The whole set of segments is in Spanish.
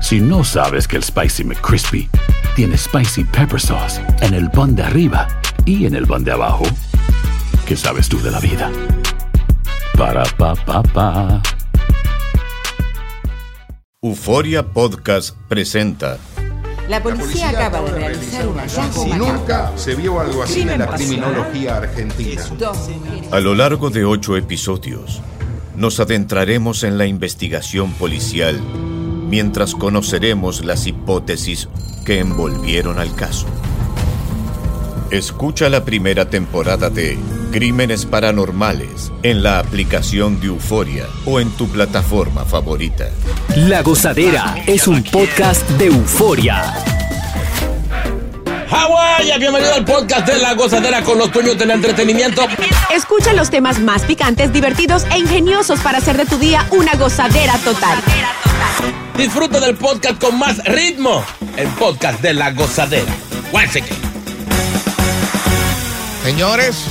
Si no sabes que el Spicy McCrispy tiene Spicy Pepper Sauce en el pan de arriba y en el pan de abajo, ¿qué sabes tú de la vida? Para, pa, pa, pa. Euforia Podcast presenta La policía acaba de realizar un hallazgo Si nunca se vio algo así en la criminología argentina. A lo largo de ocho episodios, nos adentraremos en la investigación policial mientras conoceremos las hipótesis que envolvieron al caso. Escucha la primera temporada de Crímenes Paranormales en la aplicación de Euforia o en tu plataforma favorita. La Gozadera es un podcast de euforia. Hawái, bienvenido al podcast de La Gozadera con los dueños del entretenimiento. Escucha los temas más picantes, divertidos e ingeniosos para hacer de tu día una gozadera total. Disfruta del podcast con más ritmo. El podcast de La Gozadera. Guáseque. Señores,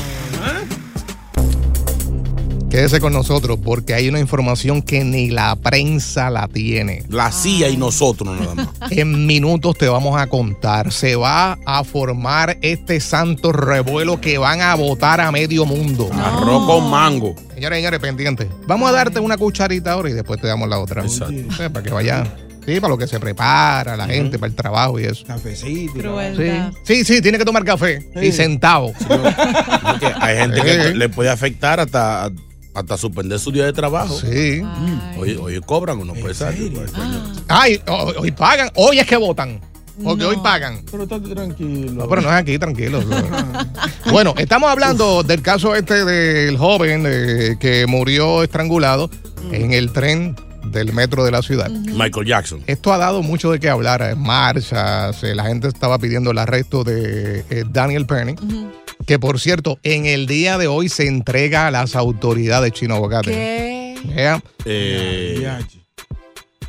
quédese con nosotros porque hay una información que ni la prensa la tiene. La CIA y nosotros nada más. En minutos te vamos a contar. Se va a formar este santo revuelo que van a votar a medio mundo. Arroz con mango. Señores, señores, pendientes. Vamos a darte una cucharita ahora y después te damos la otra. Exacto. Sí, para que vaya. Sí, para lo que se prepara la gente, para el trabajo y eso. Cafecito. Sí, sí, sí, tiene que tomar café y sentado. Porque hay gente que le puede afectar hasta, hasta suspender su día de trabajo. Sí. Hoy, hoy cobran uno puede salir. Ay, hoy, hoy pagan. Hoy es que votan. Porque hoy pagan. Pero estate tranquilo. No, pero no es aquí, tranquilo. bueno, estamos hablando del caso este del joven eh, que murió estrangulado en el tren del metro de la ciudad. Michael Jackson. Esto ha dado mucho de qué hablar, eh, marchas, eh, la gente estaba pidiendo el arresto de eh, Daniel Penny, que por cierto, en el día de hoy se entrega a las autoridades chino Aguacate. ¿Qué? Vea, Eh,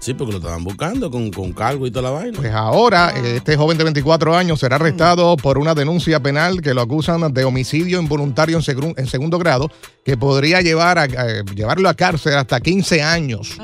sí, porque lo estaban buscando con, con cargo y toda la vaina. Pues ahora, eh, este joven de 24 años será arrestado por una denuncia penal que lo acusan de homicidio involuntario en, segun- en segundo grado, que podría llevar a, a- llevarlo a cárcel hasta 15 años.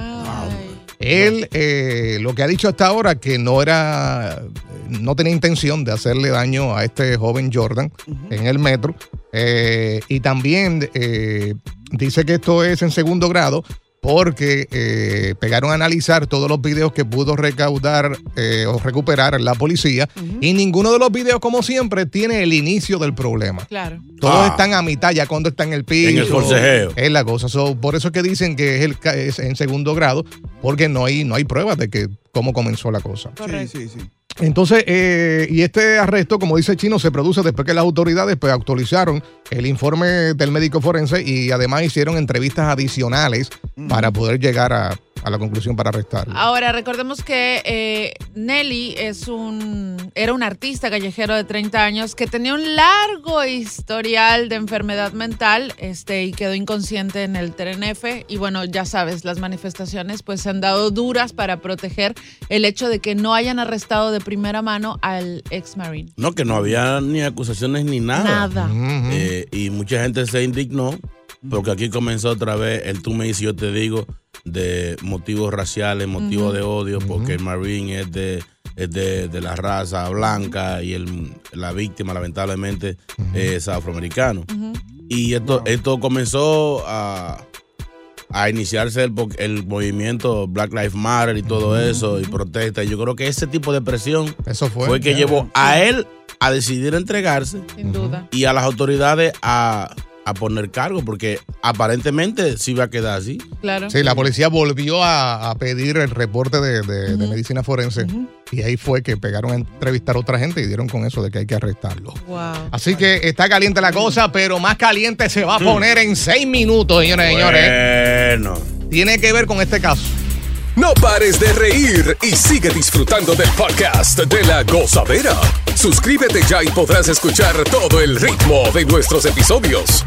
Él eh, lo que ha dicho hasta ahora que no era, no tenía intención de hacerle daño a este joven Jordan en el metro. Eh, y también eh, dice que esto es en segundo grado porque eh, pegaron a analizar todos los videos que pudo recaudar eh, o recuperar la policía y ninguno de los videos, como siempre, tiene el inicio del problema. Claro. Todos Ah. están a mitad ya cuando está en el piso. En el forcejeo. Es la cosa. So, por eso es que dicen que es, el, es en segundo grado, porque no hay, no hay pruebas de que cómo comenzó la cosa. Correcto. Sí, sí, sí. Entonces, eh, y este arresto, como dice Chino, se produce después que las autoridades pues, actualizaron el informe del médico forense y además hicieron entrevistas adicionales para poder llegar a, a la conclusión para arrestarlo. Ahora, recordemos que eh, Nelly es un, era un artista callejero de 30 años que tenía un largo historial de enfermedad mental este, y quedó inconsciente en el tren F. Y bueno, ya sabes, las manifestaciones pues se han dado duras para proteger el hecho de que no hayan arrestado de primera mano al ex marine. No, que no había ni acusaciones ni nada. Nada. Eh, y mucha gente se indignó porque aquí comenzó otra vez el tú me dices, yo te digo, de motivos raciales, motivos de odio, porque el Marine es de, es de, de la raza blanca y el, la víctima lamentablemente es afroamericano. Y esto, esto comenzó a, a iniciarse el, el movimiento Black Lives Matter y todo eso, y protesta. Y yo creo que ese tipo de presión Eso fue. fue que llevó a él a decidir entregarse Sin duda. y a las autoridades a, a poner cargo, porque aparentemente sí va a quedar así. Claro. Sí, la policía volvió a, a pedir el reporte de, de- de medicina forense y ahí fue que pegaron a entrevistar a otra gente y dieron con eso de que hay que arrestarlo. Wow. Así que está caliente la cosa, pero más caliente se va a poner en seis minutos, señores y señores. Bueno. Tiene que ver con este caso. No pares de reír y sigue disfrutando del podcast de la gozadera. Suscríbete ya y podrás escuchar todo el ritmo de nuestros episodios.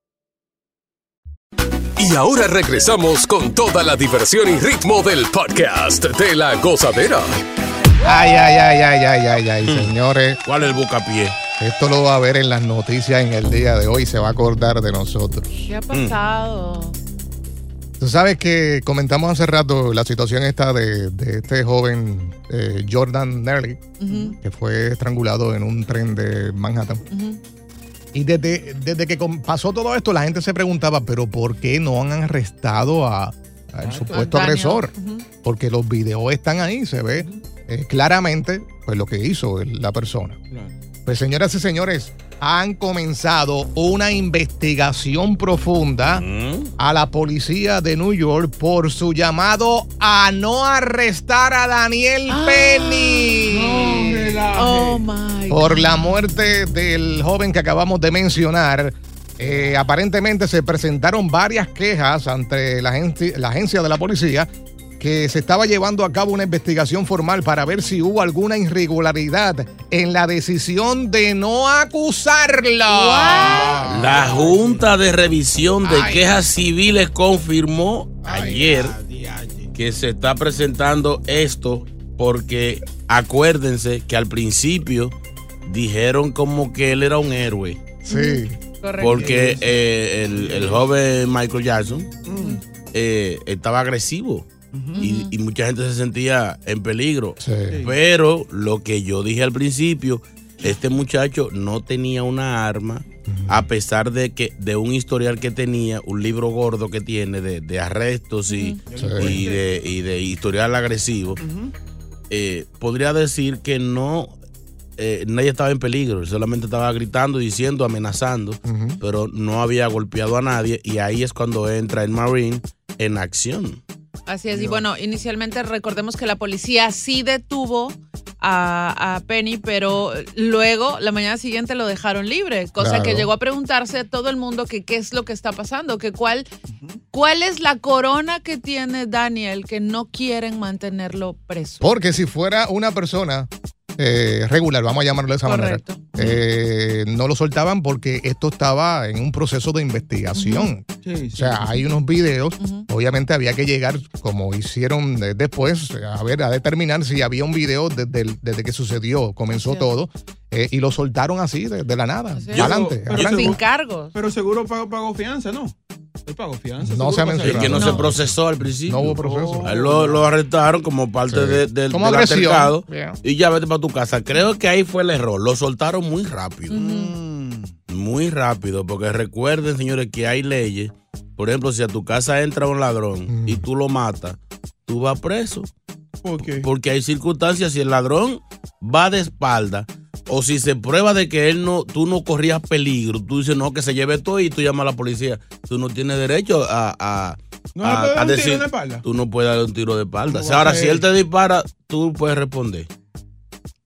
Y ahora regresamos con toda la diversión y ritmo del podcast de la gozadera. Ay, ay, ay, ay, ay, ay, ay, señores. ¿Cuál es el bucapié? Esto lo va a ver en las noticias en el día de hoy. Se va a acordar de nosotros. ¿Qué ha pasado? Tú sabes que comentamos hace rato la situación esta de, de este joven eh, Jordan Nerly, que fue estrangulado en un tren de Manhattan. ujú. Y desde, desde que pasó todo esto, la gente se preguntaba, pero ¿por qué no han arrestado a- al supuesto agresor? Porque los videos están ahí, se ve eh, claramente pues, lo que hizo el- la persona. Pues señoras y señores, han comenzado una investigación profunda ¿Mm? a la policía de New York por su llamado a no arrestar a Daniel Penny. Oh my Por la muerte del joven que acabamos de mencionar, eh, aparentemente se presentaron varias quejas ante la agencia de la policía que se estaba llevando a cabo una investigación formal para ver si hubo alguna irregularidad en la decisión de no acusarla. La Junta de Revisión de Ay. Quejas Civiles confirmó ayer que se está presentando esto porque acuérdense que al principio dijeron como que él era un héroe. Sí. Correcto. Porque eh, el, el joven Michael Jackson Mm. eh, estaba agresivo y, y mucha gente se sentía en peligro. Sí. Pero lo que yo dije al principio, este muchacho no tenía una arma, a pesar de que de un historial que tenía, un libro gordo que tiene de, de arrestos y, Sí. y de, y de historial agresivo. eh, podría decir que no, eh, nadie estaba en peligro, solamente estaba gritando, diciendo, amenazando, pero no había golpeado a nadie y ahí es cuando entra el Marine en acción. Así es. Y bueno, inicialmente recordemos que la policía sí detuvo a, a Penny, pero luego, la mañana siguiente, lo dejaron libre. Cosa Claro. que llegó a preguntarse todo el mundo que qué es lo que está pasando, que cuál, cuál es la corona que tiene Daniel que no quieren mantenerlo preso. Porque si fuera una persona eh, regular, vamos a llamarlo de esa Correcto. manera, eh, no lo soltaban porque esto estaba en un proceso de investigación. O sea, hay unos videos, obviamente había que llegar, como hicieron después, a ver, a determinar si había un video desde, el- desde que sucedió, comenzó todo, eh, y lo soltaron así, de, de la nada, es. adelante. Pero- sin seguro- cargos. Pero seguro pagó, pagó fianza, ¿no? Él pagó fianza. No se ha pasa Es mencionado. que no, No. se procesó al principio. No hubo proceso. A él lo, lo arrestaron como parte Sí. de- del- Como del agresión. altercado Yeah. y ya vete para tu casa. Creo que ahí fue el error. Lo soltaron muy rápido. Mm. Muy rápido. Porque recuerden, señores, que hay leyes. Por ejemplo, si a tu casa entra un ladrón Mm. y tú lo matas, tú vas preso. ¿Por qué? Porque hay circunstancias, si el ladrón va de espalda o si se prueba de que él no, tú no corrías peligro, tú dices no, que se lleve todo y tú llamas a la policía. Tú no tienes derecho a, a, ¿No a- dar decir, tú no puedes darle un tiro de espalda. ¿Cómo O sea, va a ahora, si él te dispara, tú puedes responder.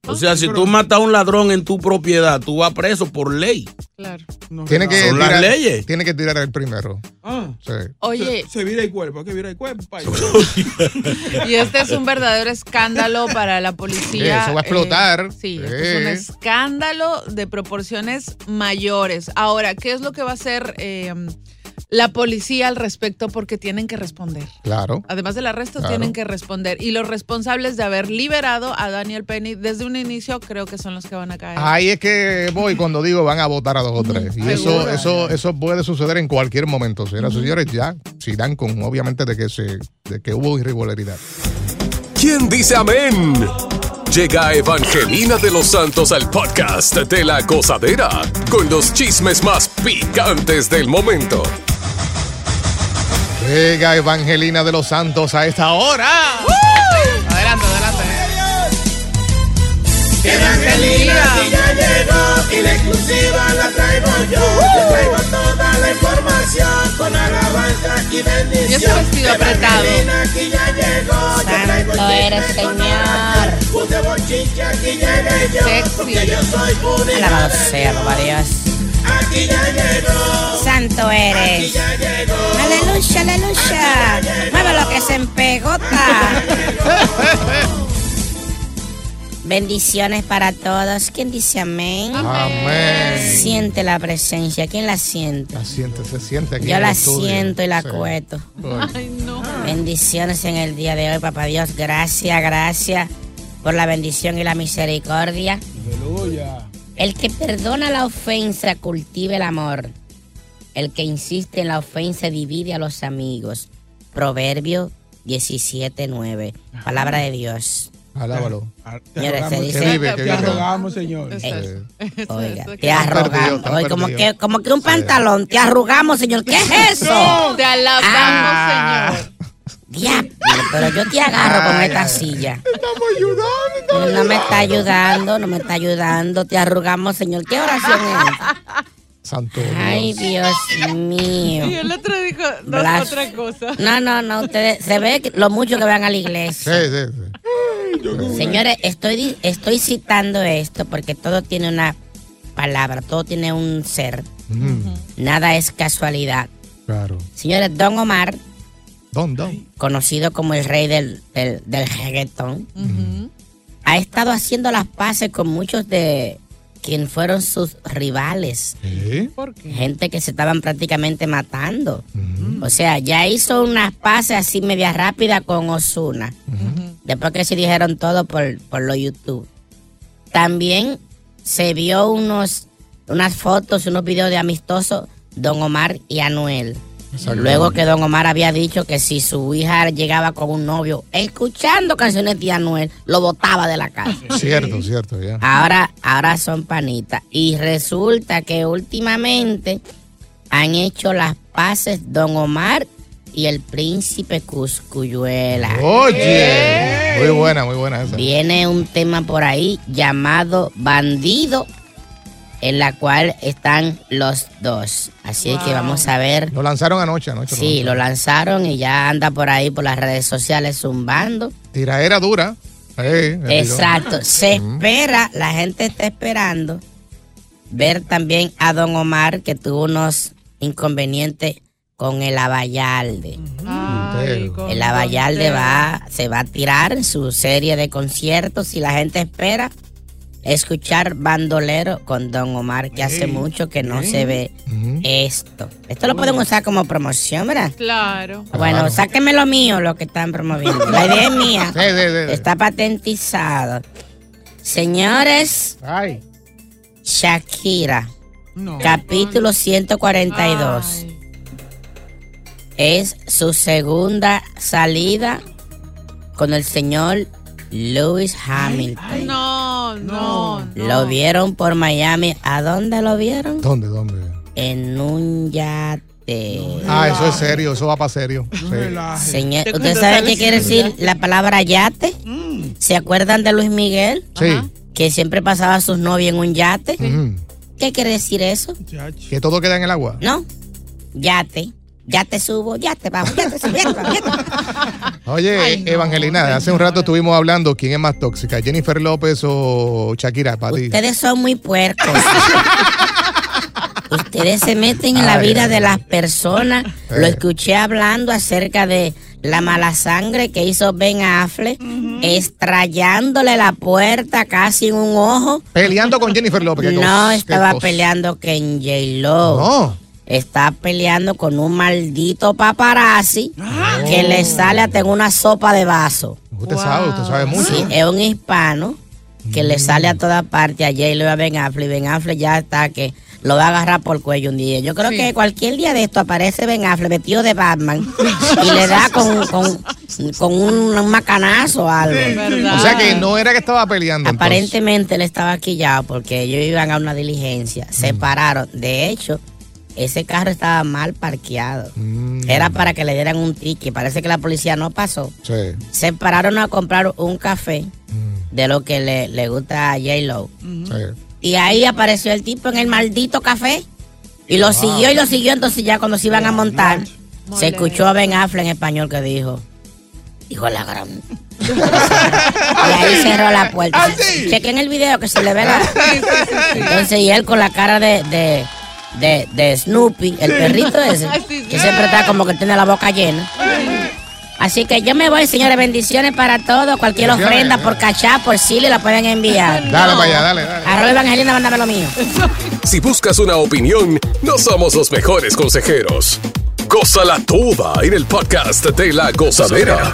O sea, si tú matas a un ladrón en tu propiedad, tú vas preso por ley. Claro. No, Tiene no. que, Son las tirar, leyes. tiene que tirar el primero. Ah, Sí. Oye, se, se vira el cuerpo, hay que vira el cuerpo. y este es un verdadero escándalo para la policía. Eso va a explotar. Eh, sí, Sí. esto es un escándalo de proporciones mayores. Ahora, ¿qué es lo que va a hacer eh, la policía al respecto porque tienen que responder. Claro. Además del arresto, Claro. tienen que responder. Y los responsables de haber liberado a Daniel Penny desde un inicio creo que son los que van a caer. Ahí es que voy cuando digo van a votar a dos o tres. Y eso, eso, eso puede suceder en cualquier momento. Señoras y señores, ya, si dan con, obviamente, de que se, de que hubo irregularidad. ¿Quién dice amén? Llega Evangelina de los Santos al podcast de la gozadera con los chismes más picantes del momento. Llega Evangelina de los Santos a esta hora. Adelante, adelante. Evangelina aquí ya llegó y la exclusiva la traigo yo. Te traigo toda la información con alabanza y bendición. Y ese vestido apretado. Evangelina aquí ya llegó. Santo eres, Señor. Un de bochinche aquí llegué yo. Sexy. Porque yo soy única. Alabado sea, papá Dios. Aquí ya llegó. Santo Aquí eres. ya llegó. Aleluya, aleluya. Mueve lo que se empegota. Bendiciones para todos. ¿Quién dice amén? Amén. Siente la presencia. ¿Quién la siente? La siente, se siente aquí. Yo en el la estudio. siento y la Sí. cueto. Ay, no. Bendiciones en el día de hoy, papá Dios. Gracias, gracias por la bendición y la misericordia. Aleluya. El que perdona la ofensa cultiva el amor. El que insiste en la ofensa divide a los amigos. Proverbio 17:9. Palabra de Dios. Alábalo. Te Señores, se rogamos, dice- Que vive, que te vive. rogamos, señor. Eh. Oiga, te arrogamos. Oye, como que, como que un pantalón, te arrugamos, señor. ¿Qué es eso? Te alabamos, Ah. Señor. Diablo, pero yo te agarro con esta silla. Estamos ayudando. No me está ayudando, no me está ayudando. Te arrugamos, señor. ¿Qué oración es? Santo Ay, Dios. Dios mío. Y el otro dijo no, Blas- otra cosa. No, no, no. Ustedes se ve lo mucho que van a la Sí, iglesia. sí, sí. Señores, estoy, estoy citando esto porque todo tiene una palabra, todo tiene un ser. Nada es casualidad. claro. Señores, Don Omar, Don, don. conocido como el rey del, del, del reggaetón, ha estado haciendo las paces con muchos de quien fueron sus rivales. ¿Eh? ¿Por qué? Gente que se estaban prácticamente matando. O sea, ya hizo unas pases así media rápida con Osuna. Después que se dijeron todo por, por lo YouTube. También se vio unos, unas fotos, unos videos de amistosos Don Omar y Anuel. Luego que Don Omar había dicho que si su hija llegaba con un novio escuchando canciones de Anuel, lo botaba de la casa. Cierto, cierto, ya. Ahora, ahora son panitas. Y resulta que últimamente han hecho las paces Don Omar y el príncipe Cuscuyuela. Oye, muy buena, muy buena esa. Viene un tema por ahí llamado Bandido, en la cual están los dos. Así es que vamos a ver. Lo lanzaron anoche, anoche. Sí, lo lanzaron y ya anda por ahí por las redes sociales zumbando. Tiraera dura. Eh. Exacto. Se espera, la gente está esperando ver también a Don Omar que tuvo unos inconvenientes con el Abayalde. Ay, El Abayalde va, se va a tirar en su serie de conciertos y la gente espera escuchar bandolero con Don Omar, que hace mucho que no se ve esto. Esto lo pueden usar como promoción, ¿verdad? Claro. Bueno, sáquenme lo mío, lo que están promoviendo. La idea es mía. Sí, sí, sí. Está patentizado. Señores, Ay. Shakira, No. capítulo 142. Ay. Es su segunda salida con el señor Lewis Hamilton. No, no, no. Lo vieron por Miami. ¿A dónde lo vieron? ¿Dónde, dónde? En un yate. Ah, eso es serio, eso va para serio. Sí. Señor, Te ¿ustedes cuento saben esa qué quiere decir la palabra yate? ¿Se acuerdan de Luis Miguel? Sí. Que siempre pasaba a sus novias en un yate. ¿Qué quiere decir eso? Que todo queda en el agua. ¿No? Yate. Ya te subo, ya te bajo, ya te subo, ya te bajo, ya te bajo. Oye, Ay, no, Evangelina, hace un rato estuvimos hablando quién es más tóxica, Jennifer López o Shakira, para ti. Ustedes son muy puercos. Ustedes se meten en la Ay, vida de las personas. Lo Eh. escuché hablando acerca de la mala sangre que hizo Ben Affleck, estrellándole la puerta casi en un ojo. Peleando con Jennifer López. ¿qué No estaba peleando con J-Lo. No. Está peleando con un maldito paparazzi que le sale hasta en una sopa de vaso. Usted sabe, usted sabe mucho. Sí, es un hispano que le sale a toda parte a J-Lo y a Ben Affleck. y Ben Affleck ya está que lo va a agarrar por el cuello un día. Yo creo Sí. que cualquier día de esto aparece Ben Affleck vestido de Batman y le da con, con, con un, macanazo o algo. O sea que no era que estaba peleando. entonces. Aparentemente él estaba quillado porque ellos iban a una diligencia. Se Mm. pararon. De hecho, ese carro estaba mal parqueado. Mm. Era para que le dieran un ticket. Parece que la policía no pasó. Sí. Se pararon a comprar un café Mm. de lo que le, le gusta a J-Lo. Sí. Y ahí apareció el tipo en el maldito café. Y lo siguió y lo siguió. Entonces ya cuando se iban a montar, se escuchó a Ben Affleck en español que dijo, hijo de la gran... y ahí cerró la puerta. Chequen el video que se le ve la... Entonces y él con la cara de... de de, de Snoopy, el perrito ese, que siempre está como que tiene la boca llena. Así que yo me voy, señores, bendiciones para todos. Cualquier ofrenda por cachá, por Chile, la pueden enviar. Dale para allá, dale, dale. Arroba Evangelina, mándame lo mío. Si buscas una opinión, no somos los mejores consejeros. Gózala toda en el podcast de la gozadera.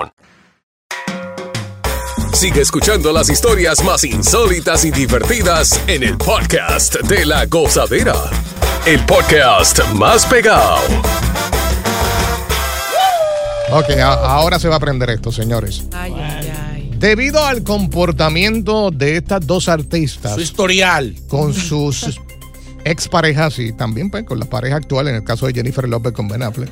Sigue escuchando las historias más insólitas y divertidas en el podcast de la gozadera. El podcast más pegado. Ok, a- ahora se va a aprender esto, señores. Ay, ay, ay. Debido al comportamiento de estas dos artistas. Su historial. Con sus exparejas y también pues, con la pareja actual, en el caso de Jennifer López con Ben Affleck.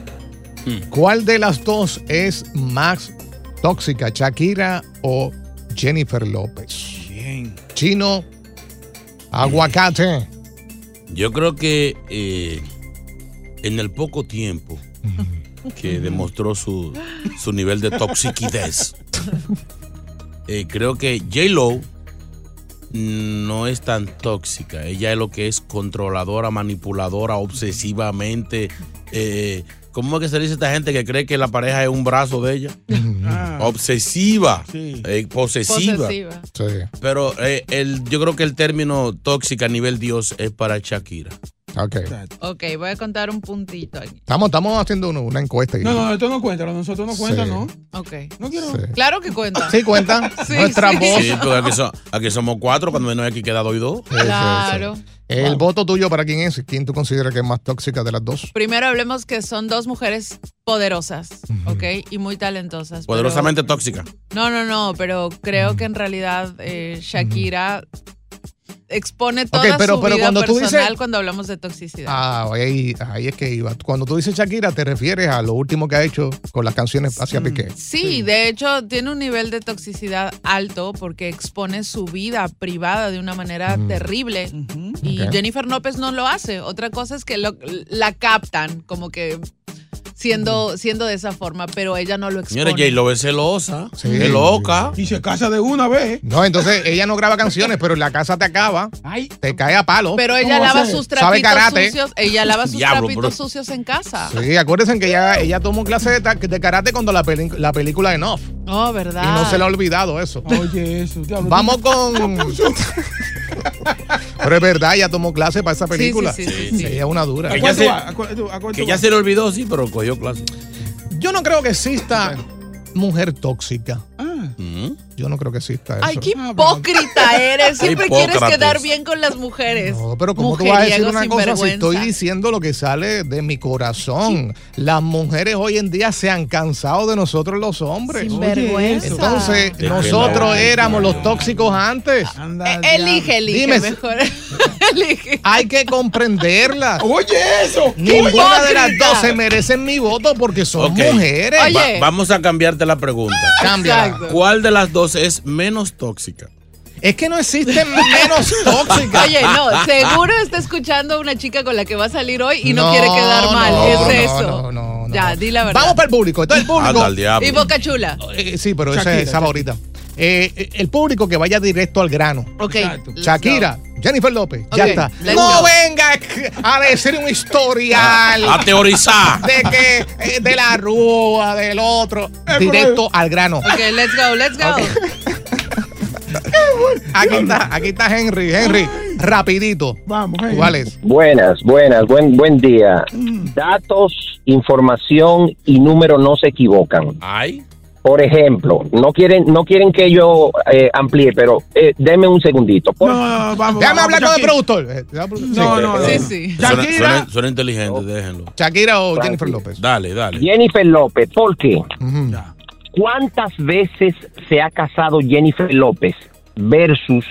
¿Cuál de las dos es más tóxica, Shakira o Jennifer López? Bien. Chino, aguacate. Yo creo que eh, en el poco tiempo que demostró su, su nivel de toxiquidez, eh, creo que J-Lo no es tan tóxica. Ella es lo que es controladora, manipuladora, obsesivamente. Eh, ¿Cómo es que se dice esta gente que cree que la pareja es un brazo de ella? Obsesiva, eh, posesiva. Posesiva. Sí. Pero eh, el, yo creo que el término tóxica a nivel Dios es para Shakira. Ok. Ok, voy a contar un puntito aquí. Estamos, estamos haciendo uno- una encuesta. y- No, no, esto no cuenta, nosotros no cuenta, Sí. ¿no? Ok. No quiero. Sí. Claro que cuenta. Sí, cuenta. Sí, Nuestra sí. voz. Sí, porque aquí, so- aquí somos cuatro, cuando menos aquí queda dos y dos. Sí, sí, sí. Claro. El voto tuyo para quién es, quién tú consideras que es más tóxica de las dos. Primero hablemos que son dos mujeres poderosas, ¿ok? Y muy talentosas. pero- Poderosamente tóxica. No, no, no, pero creo que en realidad eh, Shakira expone toda Ok, pero- su pero vida cuando tú personal dices- cuando hablamos de toxicidad. Ah, ahí, ahí es que iba. Cuando tú dices Shakira, te refieres a lo último que ha hecho con las canciones hacia Piqué. Sí, de hecho tiene un nivel de toxicidad alto porque expone su vida privada de una manera terrible y. Jennifer López no lo hace. Otra cosa es que lo- la captan como que siendo, siendo de esa forma, pero ella no lo expone. Señores, J-Lo es celosa, Sí. es loca. Y se casa de una vez. No, entonces ella no graba canciones, pero en la casa te acaba, Ay, te cae a palo. Pero ella ¿Cómo va a lava sus Sabe trapitos karate. sucios. Ella lava sus Diablo, trapitos bro. sucios en casa. Sí, acuérdense que ella, ella tomó clase de, karate cuando la, peli- la película de Noff. Oh, Y ¿verdad? no se le ha olvidado eso. oye, eso, diablo. Vamos con. Pero es verdad, ella tomó clase para esa Sí, película. sí, sí, sí, sí. Ella es una dura. ¿A se- Que va? ya se le olvidó, sí, pero cogió clase. Yo no creo que exista mujer tóxica. Ah, Mm. Yo no creo que exista eso. Ay, qué hipócrita eres. Siempre quieres quedar bien con las mujeres. No, pero ¿cómo tú vas a decir una cosa si estoy diciendo lo que sale de mi corazón? Las mujeres hoy en día se han cansado de nosotros los hombres. Sinvergüenza. Entonces, De que nosotros no. éramos los tóxicos antes. Eh, elige, elige Dime, mejor. Hay que comprenderlas. Oye, eso. Ninguna de las dos se merecen mi voto porque son mujeres. Va- vamos a cambiarte la pregunta. Cámbiala. Exacto. ¿Cuál de las dos es menos tóxica? Es que no existen menos tóxicas. Oye, no, seguro está escuchando a una chica con la que va a salir hoy y no, No, quiere quedar mal. no, es no, eso. no, ya, di la verdad. Vamos para el público. Entonces, el público. Anda al diablo. Y Boca Chula. Eh, sí, pero esa es esa va ahorita. Eh, eh, el público que vaya directo al grano. Ok. let's Shakira, Jennifer López, ya está. let's No go. venga a decir un historial. A teorizar. De que eh, de la rúa, del otro. Directo al grano. Ok, let's go, let's go. Aquí está, aquí está Henry. Henry, rapidito. Vamos, ¿Cuál es? Buenas, buenas, buen, buen día. Datos, información y números no se equivocan. Ay. Por ejemplo, no quieren, no quieren que yo eh, amplíe, pero eh, denme un segundito. Por- No, vamos. Déjame vamos, hablar con el productor. No, no, no. Sí, sí. Suena, Shakira. suena- suena inteligente, déjenlo. Shakira o Jennifer López. Dale, dale. Jennifer López, ¿por qué? ¿Cuántas veces se ha casado Jennifer López versus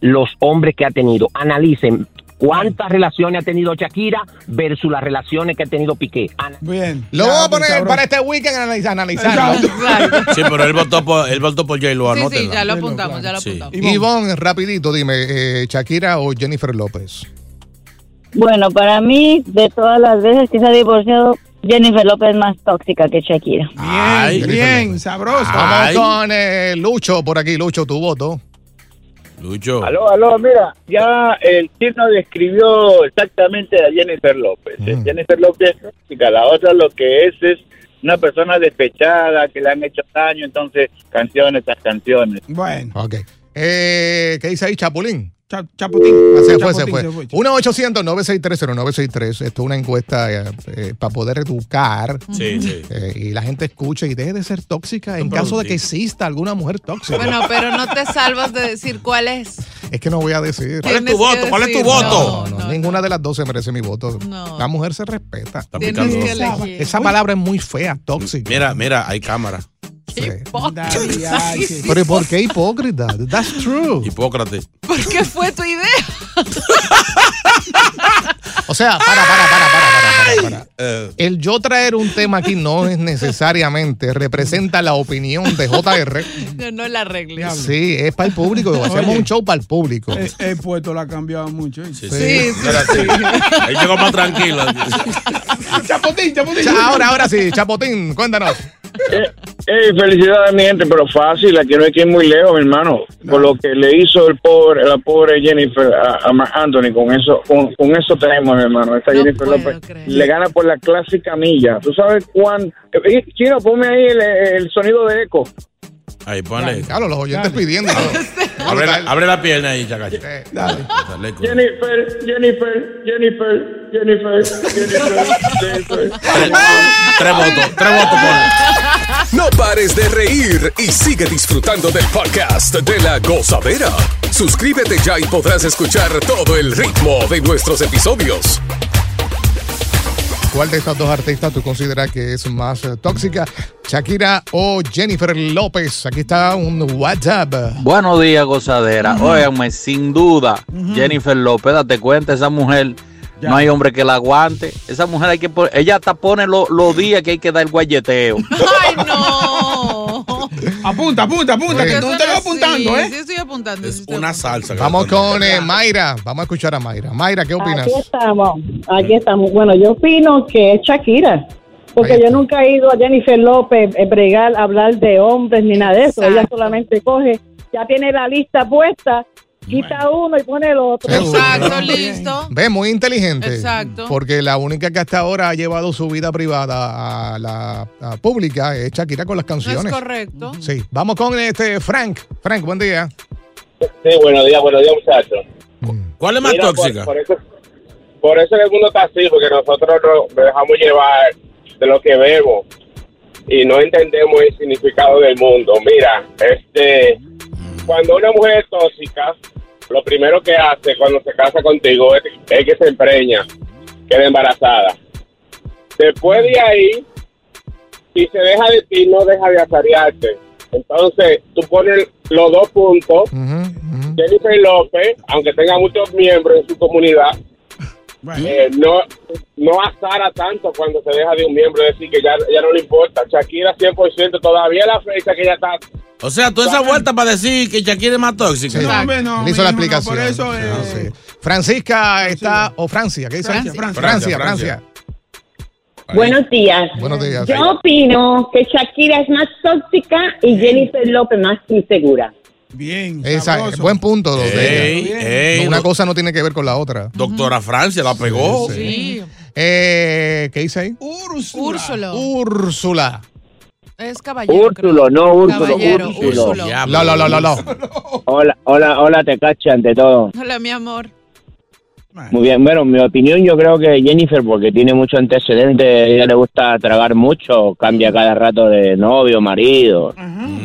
los hombres que ha tenido? Analicen cuántas relaciones ha tenido Shakira versus las relaciones que ha tenido Piqué. Ana- Bien. Lo vamos a poner sabroso. para este weekend analiz- analizarlo. Exacto. Sí, pero él votó por, él votó por J-Lo, Sí, sí, ya lo apuntamos, ya lo Sí. apuntamos. Ivonne. Ivonne, rapidito, dime, eh, Shakira o Jennifer López. Bueno, para mí, de todas las veces que se ha divorciado, Jennifer López es más tóxica que Shakira. Ay, Bien, bien, sabroso. Vamos con eh, Lucho por aquí. Lucho, tu voto. Lucho. Aló, aló, mira, ya el chino describió exactamente a Jennifer López. Eh, Jennifer López es tóxica, la otra lo que es es una persona despechada que le han hecho daño, entonces canciones tras canciones. Bueno, Ok. Eh, ¿Qué dice ahí, Chapulín? Cha- Chaputín. Ah, se fue, se Chaputín, fue. 1-800-963-0963. Esto es una encuesta eh, eh, para poder educar Sí, sí. eh, y la gente escuche y deje de ser tóxica en caso de que exista alguna mujer tóxica. Bueno, pero no te salvas de decir cuál es. es que no voy a decir. ¿Cuál es tu voto? ¿Cuál es tu voto? No, no, ninguna de las dos se merece mi voto. No. La mujer se respeta. Elegir. Esa palabra es muy fea, tóxica. Mira, mira, hay cámara. Ay, sí. Pero ¿y ¿por qué hipócrita? That's true. Hipócrates. ¿Por qué fue tu idea? O sea, para, para, para, para, para, para, para. Eh, El yo traer un tema aquí no es necesariamente representa la opinión de JR. No, no la arreglé. Sí, es para el público. Hacemos Oye. un show para el público. El, el puesto la ha cambiado mucho. ¿eh? sí, Sí, sí. sí, Mira, sí. Él llegó más tranquilo. Chapotín, chapotín. Cha- Ahora, ahora sí, Chapotín, cuéntanos. Eh, eh, felicidades mi gente, pero fácil, aquí no hay que ir muy lejos, mi hermano. Por lo que le hizo el pobre, la pobre Jennifer a, a Marc Anthony, con eso, con, con eso tenemos, mi hermano. No Jennifer López creer. le gana por la clásica milla. ¿Tú sabes cuán? eh, Chino, ponme ahí el, el sonido de eco. Ahí, ponle. Claro, los oyentes Dale. pidiendo. Abre la, abre la pierna ahí, chacacho. Eh, Dale. Jennifer, Jennifer, Jennifer, Jennifer, Jennifer, Jennifer. Tres, votos, tres votos. No pares de reír y sigue disfrutando del podcast de la gozadera. Suscríbete ya y podrás escuchar todo el ritmo de nuestros episodios. ¿Cuál de estas dos artistas tú consideras que es más eh, tóxica? ¿Shakira o Jennifer López? Aquí está un WhatsApp. Buenos días, gozadera. Óigame, sin duda, Jennifer López, date cuenta, esa mujer, no hay hombre que la aguante. Esa mujer hay que poner, ella hasta pone lo- los días que hay que dar el guayeteo. ¡Ay, no! Apunta, apunta, apunta, que tú no te vas apuntando. ¿eh? Sí, estoy apuntando. sí Es estoy una apuntando. salsa. Vamos con eh, Mayra. Vamos a escuchar a Mayra. Mayra, ¿qué opinas? Aquí estamos, aquí estamos. Bueno, yo opino que es Shakira. Porque yo nunca he ido a Jennifer López eh, bregar, hablar de hombres ni nada de eso. Ella solamente coge, ya tiene la lista puesta, quita uno y pone el otro. Exacto, listo. Ve, muy inteligente. Exacto. Porque la única que hasta ahora ha llevado su vida privada a la a pública es Shakira con las No es canciones. correcto. Sí, vamos con este Frank. Frank, buen día. Sí, buenos días, buenos días, muchachos. ¿Cuál es más Mira, tóxica? Por, por eso, por eso que el mundo está así, porque nosotros nos dejamos llevar de lo que vemos y no entendemos el significado del mundo. Mira, este, cuando una mujer es tóxica, lo primero que hace cuando se casa contigo es, es que se empreña, queda embarazada. Después de ahí, si se deja de ti, no deja de azarearte. Entonces, tú pones los dos puntos. Jennifer López, aunque tenga muchos miembros en su comunidad, eh, no, no azara tanto cuando se deja de un miembro, es decir, que ya, ya no le importa. Shakira 100% todavía la fecha que ya está O sea, toda esa vuelta para decir que Shakira es más tóxica. Sí. Le hizo la explicación. Sí. Francisca está, o Francia, ¿qué dice? Francia. Francia, Francia, Francia. Buenos días. Buenos días. Yo opino que Shakira es más tóxica y Jennifer López más insegura. Bien. Esa, buen punto. Ey, ey, Una cosa no tiene que ver con la otra. Doctora Francia la pegó. Sí. Eh, ¿Qué dice ahí? Úrsulo. Úrsula. Es caballero. Úrsulo, no Úrsulo, Caballero, Úrsulo. Úrsulo. No, no, no, no, no. Hola, hola, hola, te cacho ante todo. Hola, mi amor. Muy bien, bueno, mi opinión yo creo que Jennifer, porque tiene mucho antecedente, a ella le gusta tragar mucho, cambia cada rato de novio, marido.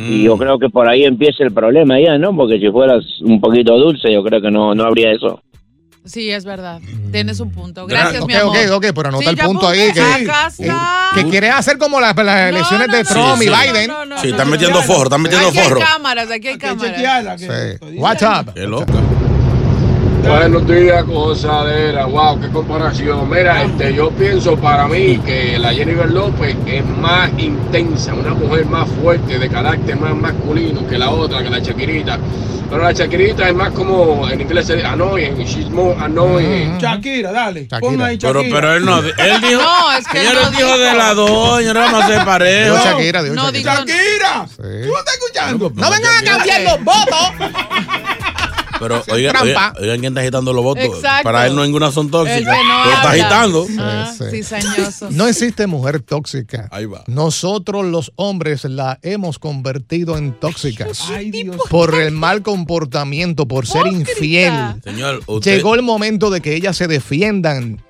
Y yo creo que por ahí empieza el problema ya, ¿no? Porque si fueras un poquito dulce, yo creo que no, no habría eso. Sí, es verdad. Tienes un punto. Gracias, ok, mi amor. ok, ok, pero anota Sí, el ya punto apunté. ahí. Que, Acá está. que quiere hacer como las, las elecciones de Trump Sí, y. Biden. Sí, están metiendo forro, están metiendo Aquí hay forro. cámaras, aquí hay cámaras. Sí. Watch up. Qué loca. Buenos días, gozadera. Wow, qué comparación. Mira, este, yo pienso para mí que la Jennifer López es más intensa, una mujer más fuerte, de carácter más masculino que la otra, que la Shakirita. Pero la Shakirita es más como, en inglés se dice annoying, she's more annoying. Shakira, dale. Ponme ahí Pero, Shakira. pero él no, él dijo, No, es que señor, no él dijo dijo. de la doña, no hacer parejo. Dijo Shakira, dijo No Shakira. Shakira. ¿Tú no estás escuchando? No vengan a cambiar los votos. Pero oigan, trampa. quién está agitando los votos. Exacto. Para él no ninguna son tóxicas. no está agitando. Ah, Sí, sí. cizañoso. No existe mujer tóxica. Ahí va. Nosotros los hombres la hemos convertido en tóxicas. Ay, Dios. Por el mal comportamiento, por ser infiel. Señor, usted, Llegó el momento de que ellas se defiendan.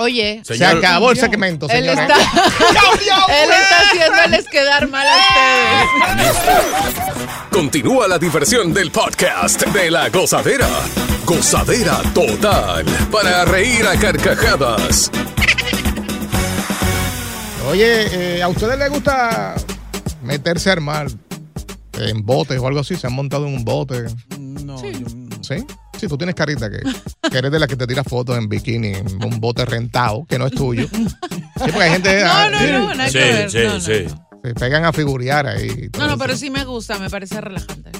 Oye, Se acabó el segmento, él señores. está, él está haciéndoles quedar mal a ustedes. Continúa la diversión del podcast de la gozadera. Gozadera total. Para reír a carcajadas. Oye, eh, ¿a ustedes les gusta meterse a armar en botes o algo así? ¿Se han montado en un bote? No, Sí. ¿Sí? Sí, tú tienes carita que, que eres de la que te tira fotos en bikini en un bote rentado que no es tuyo. Sí, porque hay gente... No, ah, no, sí, no, nada Sí, que ver. sí, no, no. sí. Se pegan a figurear ahí. No, no, eso. pero sí me gusta, me parece relajante.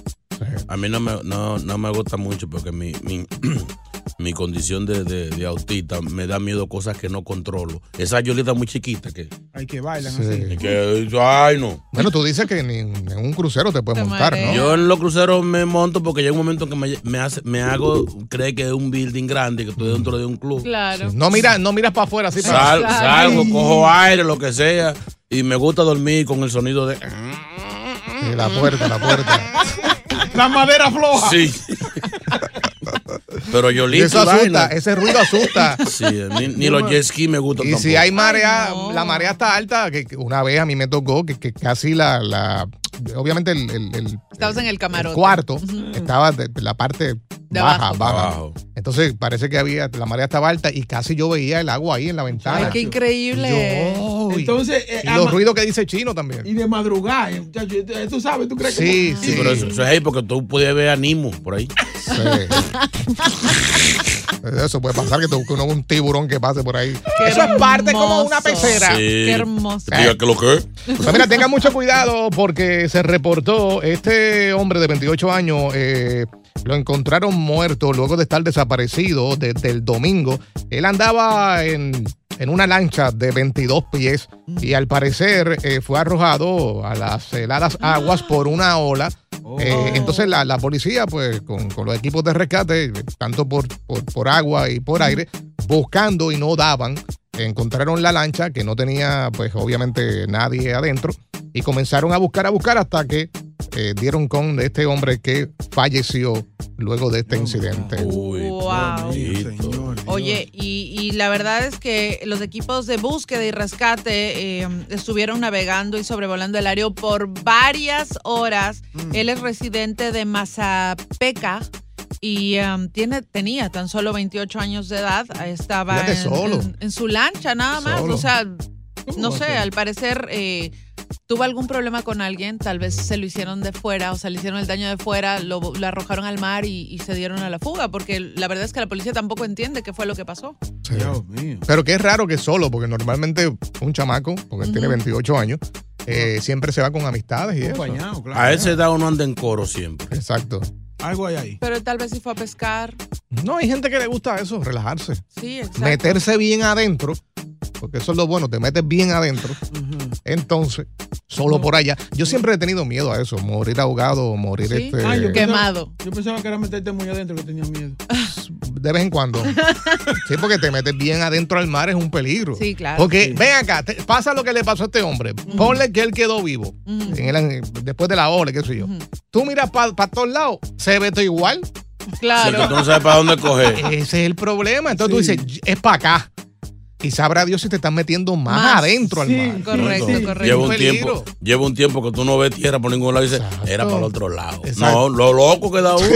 A mí no me, no, no me gusta mucho porque mi, mi, mi condición de, de, de autista me da miedo cosas que no controlo. Esa Yolita muy chiquita que, Hay que bailan Sí. así. que ay no. Bueno, tú dices que ni en, en un crucero te puedes Te montar, ¿no? Yo en los cruceros me monto porque llega un momento que me, me, hace, me hago creer que es un building grande, que estoy dentro de un club. Claro. No miras no miras para afuera así. para- Sal- salgo, cojo aire, lo que sea, y me gusta dormir con el sonido de... Sí, la puerta, la puerta. La madera floja. Sí. Pero Y Yolita eso asusta, vaina. ese ruido asusta. Sí, ni, ni los jet ski me gustan Y si hay marea, Ay, no. la marea está alta, que que una vez a mí me tocó que, que casi la, la obviamente el, el- el- Estabas en el el camarote. cuarto estaba de, de la parte De baja, abajo. baja. Abajo. Entonces parece que había, la marea estaba alta y casi yo veía el agua ahí en la ventana. Ay, qué increíble. Yo, y- Entonces, eh, y ama- los ruidos que dice chino también. Y de madrugada, eh, muchacho, eh, tú sabes, tú crees Sí, que. sí. Pero eso, eso es ahí porque tú podías ver a Nimo por ahí. Sí. Eso puede pasar que te busque uno un tiburón que pase por ahí. Qué Eso es parte como una pecera. Qué hermoso. Diga que lo que Pues mira, tengan mucho cuidado porque se reportó este hombre de 28 años. eh, lo encontraron muerto luego de estar desaparecido desde el domingo. Él andaba en, en una lancha de 22 pies y al parecer eh, fue arrojado a las heladas aguas por una ola. Eh, entonces la, la policía, pues con, con los equipos de rescate, tanto por, por, por agua y por aire, buscando y no daban, encontraron la lancha que no tenía, pues obviamente nadie adentro y comenzaron a buscar, a buscar hasta que eh, dieron con este hombre que falleció luego de este incidente. Uy, Wow. Oye, y, y la verdad es que los equipos de búsqueda y rescate eh, estuvieron navegando y sobrevolando el área por varias horas. Mm. Él es residente de Mazapeca y um, tiene, tenía tan solo 28 años de edad. Estaba en, solo. en- en su lancha nada más. Solo. O sea, no sé, al parecer eh, tuvo algún problema con alguien. Tal vez se lo hicieron de fuera, o sea, le hicieron el daño de fuera, lo, lo arrojaron al mar y, y se dieron a la fuga. Porque la verdad es que la policía tampoco entiende qué fue lo que pasó. Pero que es raro que solo, porque normalmente un chamaco, porque tiene 28 años, eh, siempre se va con amistades y eso. A ese edad uno anda en coro siempre. Exacto. Algo hay ahí. Pero tal vez si fue a pescar. No, hay gente que le gusta eso, relajarse. Sí, exacto. Meterse bien adentro, porque eso es lo bueno, te metes bien adentro. Entonces, solo por allá. Yo siempre he tenido miedo a eso, morir ahogado o morir Sí. este, Ah, yo Quemado. Pensaba, yo pensaba que era meterte muy adentro que tenía miedo. de vez en cuando. Sí, porque te metes bien adentro al mar es un peligro. Sí, claro. Porque Sí. ven acá, te- pasa lo que le pasó a este hombre. Ponle que él quedó vivo en el- después de la ola, qué sé yo. Tú miras para todos lados, se ve todo igual. Claro. Tú no sabes para dónde coger. Ese es el problema. Entonces tú dices, es para acá. Y sabrá Dios si te están metiendo más, Más. adentro Sí, al mar. correcto, Sí. correcto. Lleva un tiempo, lleva un tiempo que tú no ves tierra por ningún lado y dices, era para el otro lado. Exacto. No, lo loco que da uno.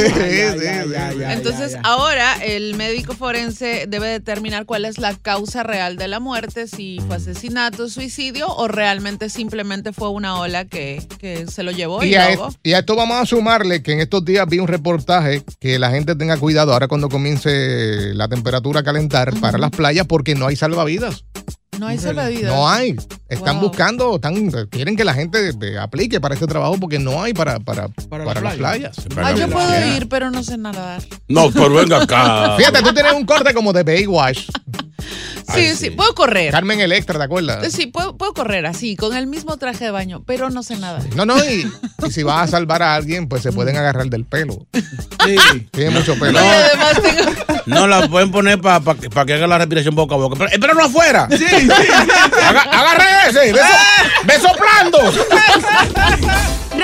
Entonces, ahora el médico forense debe determinar cuál es la causa real de la muerte, si fue asesinato, suicidio o realmente simplemente fue una ola que, que se lo llevó y, Y a, ahogó. y a esto vamos a sumarle que en estos días vi un reportaje que la gente tenga cuidado ahora cuando comience la temperatura a calentar para las playas porque no hay salvavidas. No hay salvavidas. No hay. Están Wow. buscando, están, quieren que la gente aplique para este trabajo porque no hay para, para, para, las playas. Ah, yo puedo ir, pero no sé nadar. No, pero venga acá. Fíjate, tú tienes un corte como de Baywatch. Sí, sí, puedo correr. Carmen Electra, ¿te acuerdas? Sí, puedo, puedo correr así, con el mismo traje de baño, pero no sé nadar. No, no, y, y si vas a salvar a alguien, pues se pueden agarrar del pelo. Tiene mucho pelo. Y además tengo... No la pueden poner para que haga la respiración boca a boca. Pero, espéralo afuera. Sí, agarre ese. Ve, so- ve soplando.